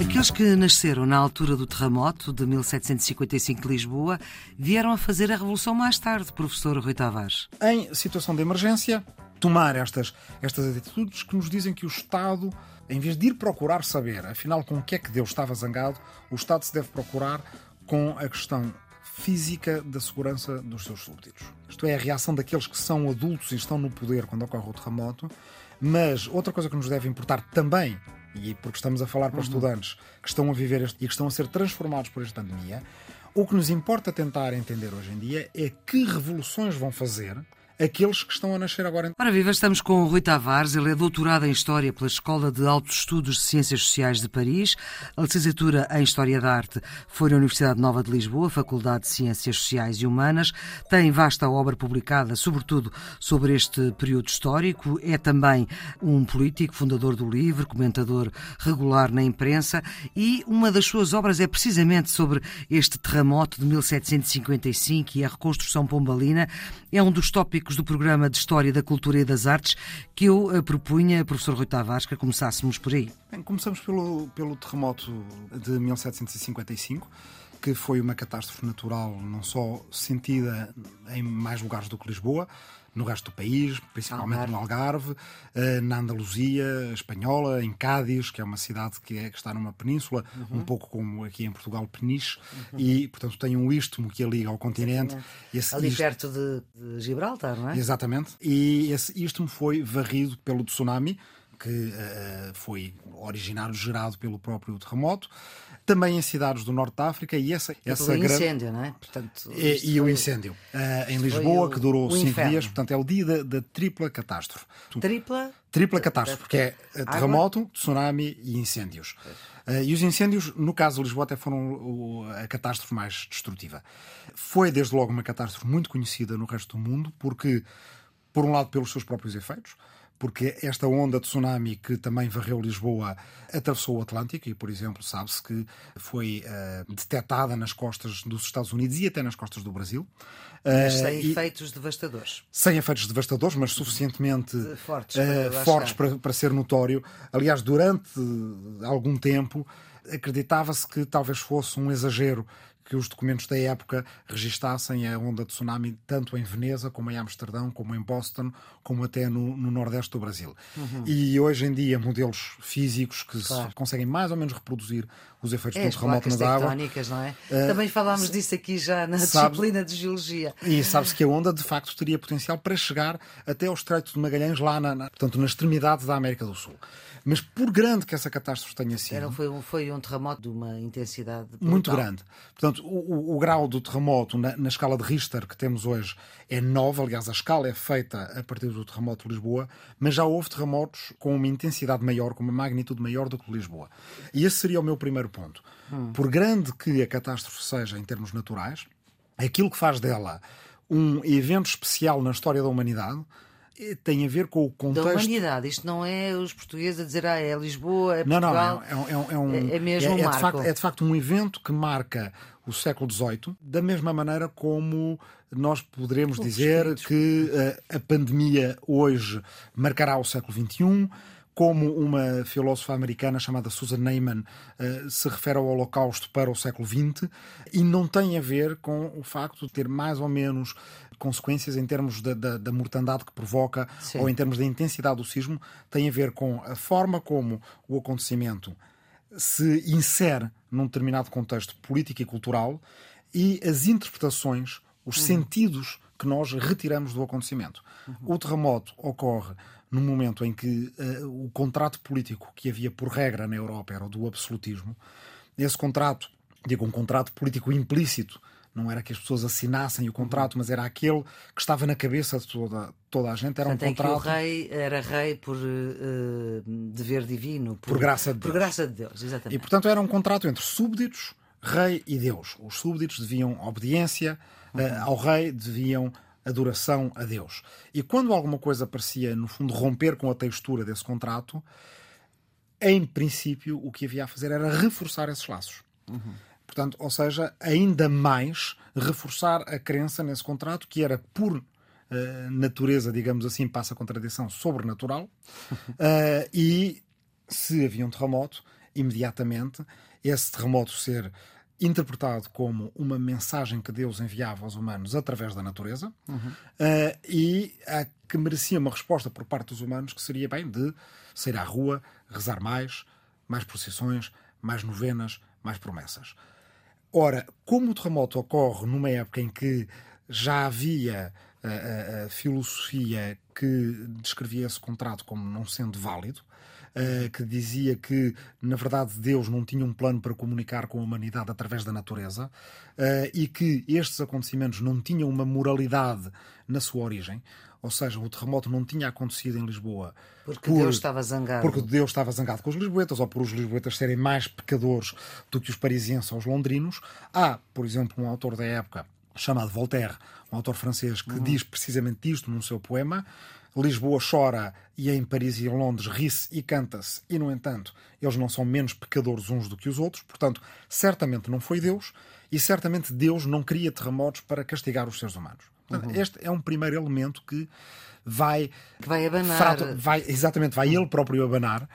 Aqueles que nasceram na altura do terremoto de 1755 de Lisboa vieram a fazer a revolução mais tarde, professor Rui Tavares. Em situação de emergência, tomar estas, estas atitudes que nos dizem que o Estado, em vez de ir procurar saber, afinal, com o que é que Deus estava zangado, o Estado se deve procurar com a questão física da segurança dos seus súbditos. Isto é, a reação daqueles que são adultos e estão no poder quando ocorre o terremoto. Mas outra coisa que nos deve importar também, e porque estamos a falar para uhum. estudantes que estão a viver este, e que estão a ser transformados por esta pandemia, o que nos importa tentar entender hoje em dia é que revoluções vão fazer aqueles que estão a nascer agora. Ora viva, estamos com o Rui Tavares, ele é doutorado em História pela Escola de Altos Estudos de Ciências Sociais de Paris, a licenciatura em História da Arte foi na Universidade Nova de Lisboa, Faculdade de Ciências Sociais e Humanas, tem vasta obra publicada, sobretudo sobre este período histórico, é também um político, fundador do LIVRE, comentador regular na imprensa. E uma das suas obras é precisamente sobre este terremoto de 1755 e a reconstrução pombalina, é um dos tópicos tópicos do programa de História da Cultura e das Artes que eu eh, propunha, professor Rui Tavares, que começássemos por aí. Bem, começamos pelo, pelo terremoto de 1755 que foi uma catástrofe natural não só sentida em mais lugares do que Lisboa, no resto do país, principalmente Algarve. no Algarve, eh, na Andaluzia espanhola, em Cádiz, que é uma cidade que, é, que está numa península, uhum. um pouco como aqui em Portugal, Peniche, uhum. e, portanto, tem um istmo que a liga ao continente. Esse Ali perto de, de, Gibraltar, não é? Exatamente. E esse istmo foi varrido pelo tsunami, que uh, foi originário gerado pelo próprio terremoto também em cidades do Norte da África e essa, e essa grande... incêndio, não é? Portanto, e, e o incêndio uh, em Lisboa, o, que durou cinco inferno. dias, portanto é o dia da, da tripla catástrofe. Tripla? Tripla catástrofe, porque é terremoto, tsunami e incêndios. Uh, e os incêndios, no caso de Lisboa, até foram a catástrofe mais destrutiva. Foi, desde logo, uma catástrofe muito conhecida no resto do mundo, porque, por um lado, pelos seus próprios efeitos, porque esta onda de tsunami que também varreu Lisboa atravessou o Atlântico e, por exemplo, sabe-se que foi uh, detectada nas costas dos Estados Unidos e até nas costas do Brasil. Mas sem uh, efeitos devastadores. Sem efeitos devastadores, mas suficientemente fortes, para, uh, fortes para, para ser notório. Aliás, durante algum tempo acreditava-se que talvez fosse um exagero que os documentos da época registassem a onda de tsunami tanto em Veneza, como em Amsterdão, como em Boston, como até no, no Nordeste do Brasil. Uhum. E hoje em dia, modelos físicos que claro. conseguem mais ou menos reproduzir os efeitos é, terremoto na água. não é? Uh, Também falámos disso aqui já na sabe, disciplina de Geologia. E sabe-se que a onda, de facto, teria potencial para chegar até ao Estreito de Magalhães, lá na, na portanto, na extremidade da América do Sul. Mas por grande que essa catástrofe tenha sido. Era, foi, um, foi um terremoto de uma intensidade brutal. muito grande. Portanto, o, o, o grau do terremoto na, na, escala de Richter que temos hoje é 9. Aliás, a escala é feita a partir do terremoto de Lisboa, mas já houve terremotos com uma intensidade maior, com uma magnitude maior do que Lisboa. E esse seria o meu primeiro ponto. Hum. Por grande que a catástrofe seja em termos naturais, aquilo que faz dela um evento especial na história da humanidade tem a ver com o contexto. Da humanidade, isto não é os portugueses a dizer ah, é Lisboa, é Portugal. Não, não, é, é, é um, é, é mesmo é, um é. De facto, é de facto um evento que marca o século XVIII, da mesma maneira como nós poderemos dizer que a, eh, a pandemia hoje marcará o século XXI como uma filósofa americana chamada Susan Neyman uh, se refere ao Holocausto para o século XX e não tem a ver com o facto de ter mais ou menos consequências em termos da, da, da mortandade que provoca Sim. ou em termos da intensidade do sismo, tem a ver com a forma como o acontecimento se insere num determinado contexto político e cultural e as interpretações, os uhum. sentidos que nós retiramos do acontecimento. Uhum. O terremoto ocorre no momento em que uh, o contrato político que havia por regra na Europa era o do absolutismo. Esse contrato, digo, um contrato político implícito, não era que as pessoas assinassem o contrato, mas era aquele que estava na cabeça de toda, toda a gente. Era Portanto, um contrato. É que o rei era rei por uh, dever divino, por, por, graça de Deus. Por graça de Deus, exatamente. E portanto era um contrato entre súbditos, rei e Deus. Os súbditos deviam obediência uh, ao rei, deviam adoração a Deus. E quando alguma coisa parecia, no fundo, romper com a textura desse contrato, em princípio, o que havia a fazer era reforçar esses laços. Uhum. Portanto, ou seja, ainda mais reforçar a crença nesse contrato que era por uh, natureza, digamos assim, passa a contradição sobrenatural. Uh, e se havia um terremoto, imediatamente esse terremoto ser interpretado como uma mensagem que Deus enviava aos humanos através da natureza uhum. uh, e a que merecia uma resposta por parte dos humanos que seria bem de sair à rua, rezar mais, mais procissões, mais novenas, mais promessas. Ora, como o terremoto ocorre numa época em que já havia a, a, filosofia que descrevia esse contrato como não sendo válido, uh, que dizia que, na verdade, Deus não tinha um plano para comunicar com a humanidade através da natureza uh, e que estes acontecimentos não tinham uma moralidade na sua origem. Ou seja, o terremoto não tinha acontecido em Lisboa. Porque por, Deus estava zangado. Porque Deus estava zangado com os lisboetas, ou por os lisboetas serem mais pecadores do que os parisienses ou os londrinos. Há, por exemplo, um autor da época chamado Voltaire, um autor francês, que uhum. diz precisamente isto num seu poema. Lisboa chora e em Paris e em Londres ri-se e canta-se, e no entanto eles não são menos pecadores uns do que os outros, portanto, certamente não foi Deus e certamente Deus não cria terremotos para castigar os seres humanos. Portanto, uhum. Este é um primeiro elemento que vai. Que vai abanar. Frato, vai, exatamente, vai ele próprio abanar.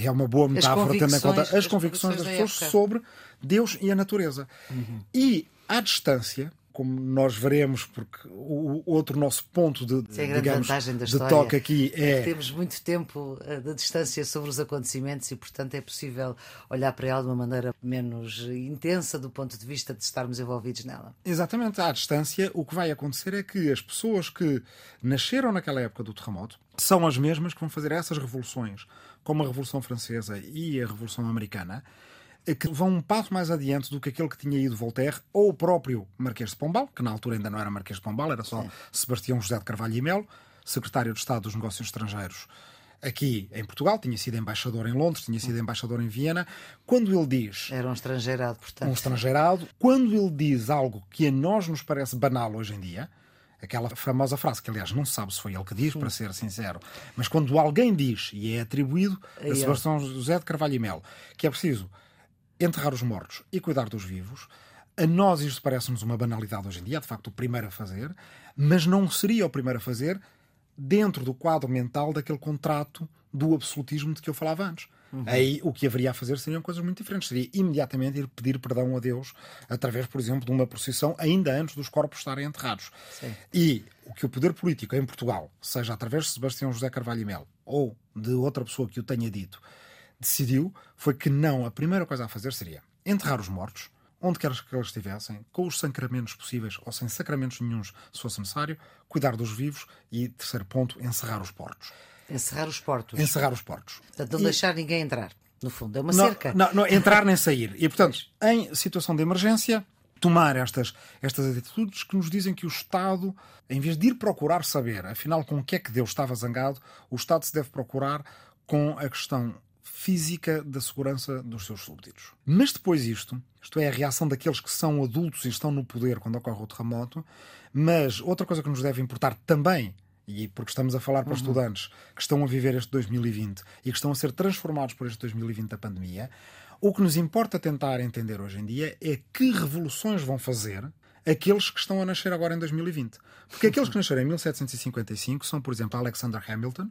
É uma boa metáfora, tendo em conta as, as convicções, das pessoas sobre Deus e a natureza. Uhum. E à distância, como nós veremos, porque o outro nosso ponto de, é digamos, de toque aqui é. Temos muito tempo eh, de distância sobre os acontecimentos e, portanto, é possível olhar para ela de uma maneira menos intensa do ponto de vista de estarmos envolvidos nela. Exatamente, à distância, o que vai acontecer é que as pessoas que nasceram naquela época do terremoto são as mesmas que vão fazer essas revoluções, como a Revolução Francesa e a Revolução Americana que vão um passo mais adiante do que aquele que tinha ido Voltaire ou o próprio Marquês de Pombal, que na altura ainda não era Marquês de Pombal, era só Sim. Sebastião José de Carvalho e Melo, secretário de Estado dos Negócios Estrangeiros aqui em Portugal, tinha sido embaixador em Londres, tinha sido embaixador em Viena. Quando ele diz. Era um estrangeirado, portanto. Um estrangeirado. Quando ele diz algo que a nós nos parece banal hoje em dia, aquela famosa frase, que aliás não se sabe se foi ele que diz, para ser sincero, mas quando alguém diz, e é atribuído a Sebastião José de Carvalho e Melo, que é preciso enterrar os mortos e cuidar dos vivos. A nós isto parece-nos uma banalidade hoje em dia, de facto o primeiro a fazer, mas não seria o primeiro a fazer dentro do quadro mental daquele contrato do absolutismo de que eu falava antes. Uhum. Aí o que haveria a fazer seriam coisas muito diferentes. Seria imediatamente ir pedir perdão a Deus através, por exemplo, de uma procissão ainda antes dos corpos estarem enterrados. Sim. E o que o poder político em Portugal, seja através de Sebastião José Carvalho e Melo ou de outra pessoa que o tenha dito, decidiu foi que não, a primeira coisa a fazer seria enterrar os mortos, onde quer que eles estivessem, com os sacramentos possíveis ou sem sacramentos nenhums, se fosse necessário, cuidar dos vivos e, terceiro ponto, encerrar os portos. Encerrar os portos. Encerrar os portos. Portanto, não e... deixar ninguém entrar. No fundo, é uma não, cerca. Não, não, entrar nem sair. E, portanto, em situação de emergência, tomar estas, estas atitudes que nos dizem que o Estado, em vez de ir procurar saber, afinal, com o que é que Deus estava zangado, o Estado se deve procurar com a questão física da segurança dos seus súbditos. Mas depois isto, isto é a reação daqueles que são adultos e estão no poder quando ocorre o terremoto, mas outra coisa que nos deve importar também e porque estamos a falar para uhum. estudantes que estão a viver este 2020 e que estão a ser transformados por este 2020 da pandemia, o que nos importa tentar entender hoje em dia é que revoluções vão fazer aqueles que estão a nascer agora em 2020. Porque aqueles que nasceram em 1755 são, por exemplo, Alexander Hamilton,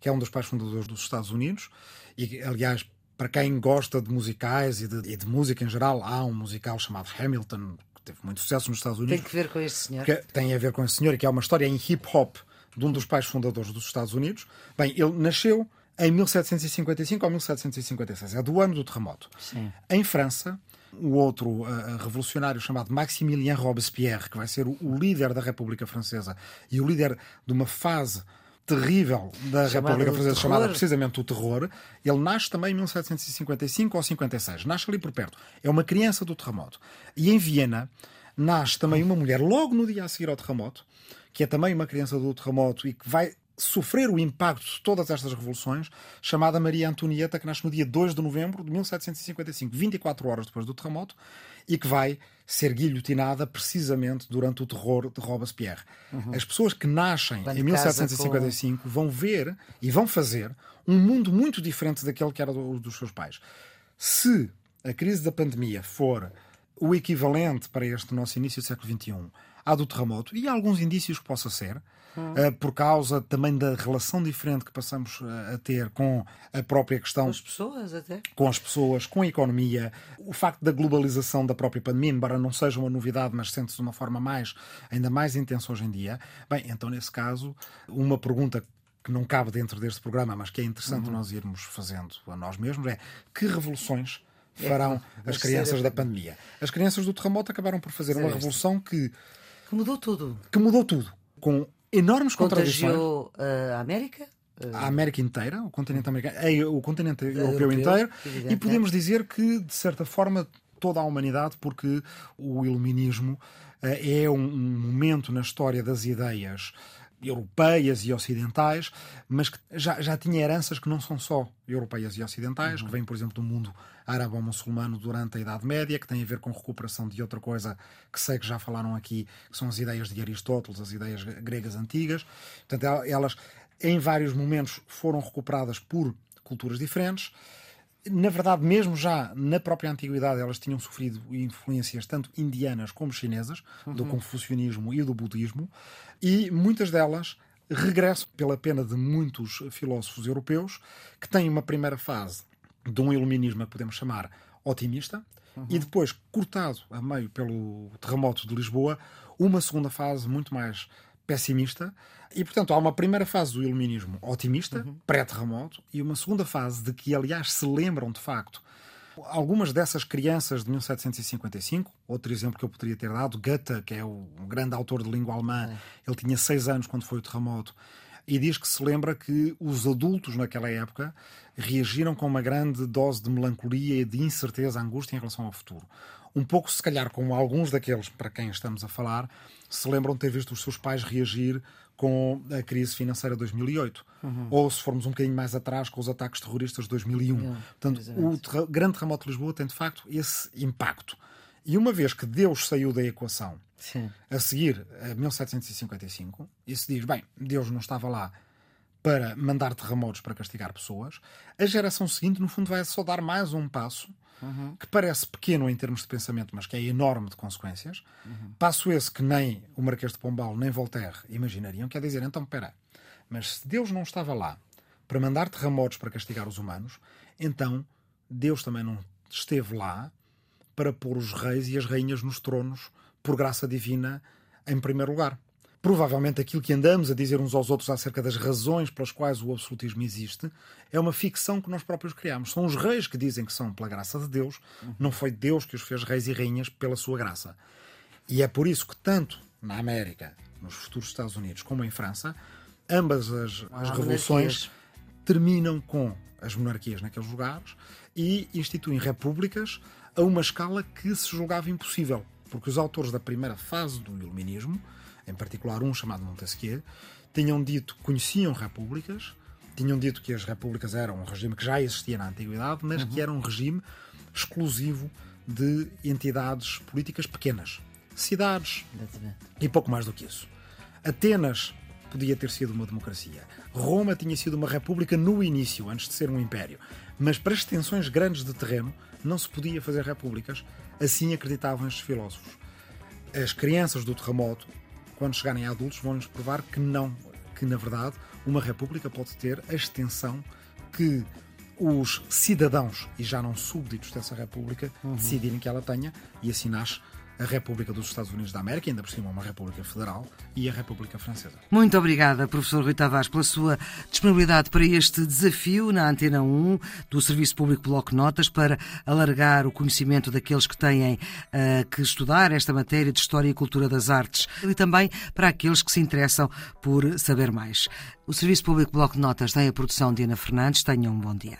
que é um dos pais fundadores dos Estados Unidos, e aliás, para quem gosta de musicais e de, e de música em geral, há um musical chamado Hamilton, que teve muito sucesso nos Estados Unidos. Tem que ver com este senhor. tem a ver com esse senhor, e que é uma história em hip hop de um dos pais fundadores dos Estados Unidos. Bem, ele nasceu em 1755 ou 1756, é do ano do terremoto. Sim. Em França, o outro uh, revolucionário chamado Maximilien Robespierre, que vai ser o, o, líder da República Francesa e o líder de uma fase terrível da República Francesa, chamada precisamente o terror, ele nasce também em 1755 ou 56, nasce ali por perto. É uma criança do terremoto. E em Viena nasce também uma mulher logo no dia a seguir ao terremoto, que é também uma criança do terremoto e que vai sofrer o impacto de todas estas revoluções, chamada Maria Antonieta, que nasce no dia 2 de novembro de 1755, 24 horas depois do terremoto, e que vai ser guilhotinada precisamente durante o terror de Robespierre. Uhum. As pessoas que nascem Quando em 1755 com... vão ver e vão fazer um mundo muito diferente daquele que era do, dos seus pais. Se a crise da pandemia for o equivalente para este nosso início do século XXI à do terremoto, e há alguns indícios que possa ser, uh, por causa também da relação diferente que passamos uh, a ter com a própria questão. Com as pessoas, até. Com as pessoas, com a economia, o facto da globalização da própria pandemia, embora não seja uma novidade, mas sente-se de uma forma mais, ainda mais intensa hoje em dia. Bem, então, nesse caso, uma pergunta que não cabe dentro deste programa, mas que é interessante uhum. nós irmos fazendo a nós mesmos, é que revoluções é, farão é, as crianças da pandemia? As crianças do terremoto acabaram por fazer uma revolução que que mudou tudo. Que mudou tudo. Com enormes contradições. Contagiou uh, a América? A América inteira, o continente americano, o continente europeu, europeu inteiro, evidente. e podemos dizer que, de certa forma, toda a humanidade, porque o iluminismo uh, é um, um momento na história das ideias europeias e ocidentais, mas que já, já tinha heranças que não são só europeias e ocidentais, uhum. que vêm, por exemplo, do mundo árabe-muslumano durante a Idade Média, que tem a ver com recuperação de outra coisa que sei que já falaram aqui, que são as ideias de Aristóteles, as ideias gregas antigas. Portanto, elas, em vários momentos, foram recuperadas por culturas diferentes na verdade, mesmo já na própria antiguidade, elas tinham sofrido influências tanto indianas como chinesas, uhum. do confucionismo e do budismo, e muitas delas regressam pela pena de muitos filósofos europeus que têm uma primeira fase de um iluminismo podemos chamar otimista, uhum. e depois, cortado a meio pelo terremoto de Lisboa, uma segunda fase muito mais pessimista. E, portanto, há uma primeira fase do iluminismo otimista, uhum. pré-terremoto, e uma segunda fase de que, aliás, se lembram de facto algumas dessas crianças de 1755. Outro exemplo que eu poderia ter dado, Goethe, que é o grande autor de língua alemã, ele tinha seis anos quando foi o terremoto. E diz que se lembra que os adultos naquela época reagiram com uma grande dose de melancolia e de incerteza, angústia em relação ao futuro um pouco, se calhar, como alguns daqueles para quem estamos a falar, se lembram de ter visto os seus pais reagir com a crise financeira de 2008. Uhum. Ou, se formos um bocadinho mais atrás, com os ataques terroristas de 2001. Uhum. Portanto, o ter grande terremoto de Lisboa tem, de facto, esse impacto. E uma vez que Deus saiu da equação, Sim. a seguir a 1755, e se diz, bem, Deus não estava lá para mandar terremotos para castigar pessoas, a geração seguinte, no fundo, vai só dar mais um passo uhum. que parece pequeno em termos de pensamento, mas que é enorme de consequências. Uhum. Passo esse que nem o Marquês de Pombal nem Voltaire imaginariam. Quer dizer, então, espera, mas se Deus não estava lá para mandar terremotos para castigar os humanos, então Deus também não esteve lá para pôr os reis e as rainhas nos tronos por graça divina em primeiro lugar provavelmente aquilo que andamos a dizer uns aos outros acerca das razões pelas quais o absolutismo existe é uma ficção que nós próprios criamos. São os reis que dizem que são pela graça de Deus, não foi Deus que os fez reis e rainhas pela sua graça. E é por isso que, tanto na América, nos futuros Estados Unidos, como em França, ambas as, as revoluções terminam com as monarquias naqueles lugares e instituem repúblicas a uma escala que se julgava impossível, porque os autores da primeira fase do iluminismo em particular um chamado Montesquieu, tinham dito que conheciam repúblicas, tinham dito que as repúblicas eram um regime que já existia na antiguidade, mas uhum. que era um regime exclusivo de entidades políticas pequenas, cidades e pouco mais do que isso. Atenas podia ter sido uma democracia. Roma tinha sido uma república no início, antes de ser um império. Mas para extensões grandes de terreno não se podia fazer repúblicas, assim acreditavam estes filósofos. As crianças do terremoto quando chegarem a adultos, vão-nos provar que não, que na verdade uma república pode ter a extensão que os cidadãos, e já não súbditos dessa república, uhum. decidirem que ela tenha, e assim nasce a República dos Estados Unidos da América, ainda por cima uma República Federal, e a República Francesa. Muito obrigada, professor Rui Tavares, pela sua disponibilidade para este desafio na Antena 1 do Serviço Público Bloco Notas para alargar o conhecimento daqueles que têm uh, que estudar esta matéria de História e Cultura das Artes e também para aqueles que se interessam por saber mais. O Serviço Público Bloco de Notas tem a produção de Ana Fernandes. Tenham um bom dia.